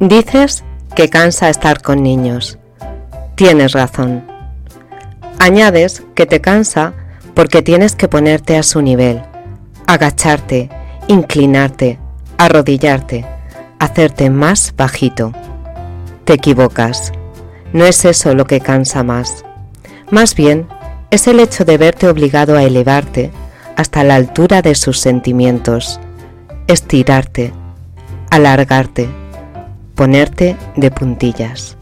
Dices que cansa estar con niños. Tienes razón. Añades que te cansa porque tienes que ponerte a su nivel, agacharte, inclinarte, arrodillarte, hacerte más bajito. Te equivocas. No es eso lo que cansa más. Más bien, es el hecho de verte obligado a elevarte hasta la altura de sus sentimientos, estirarte, alargarte, ponerte de puntillas.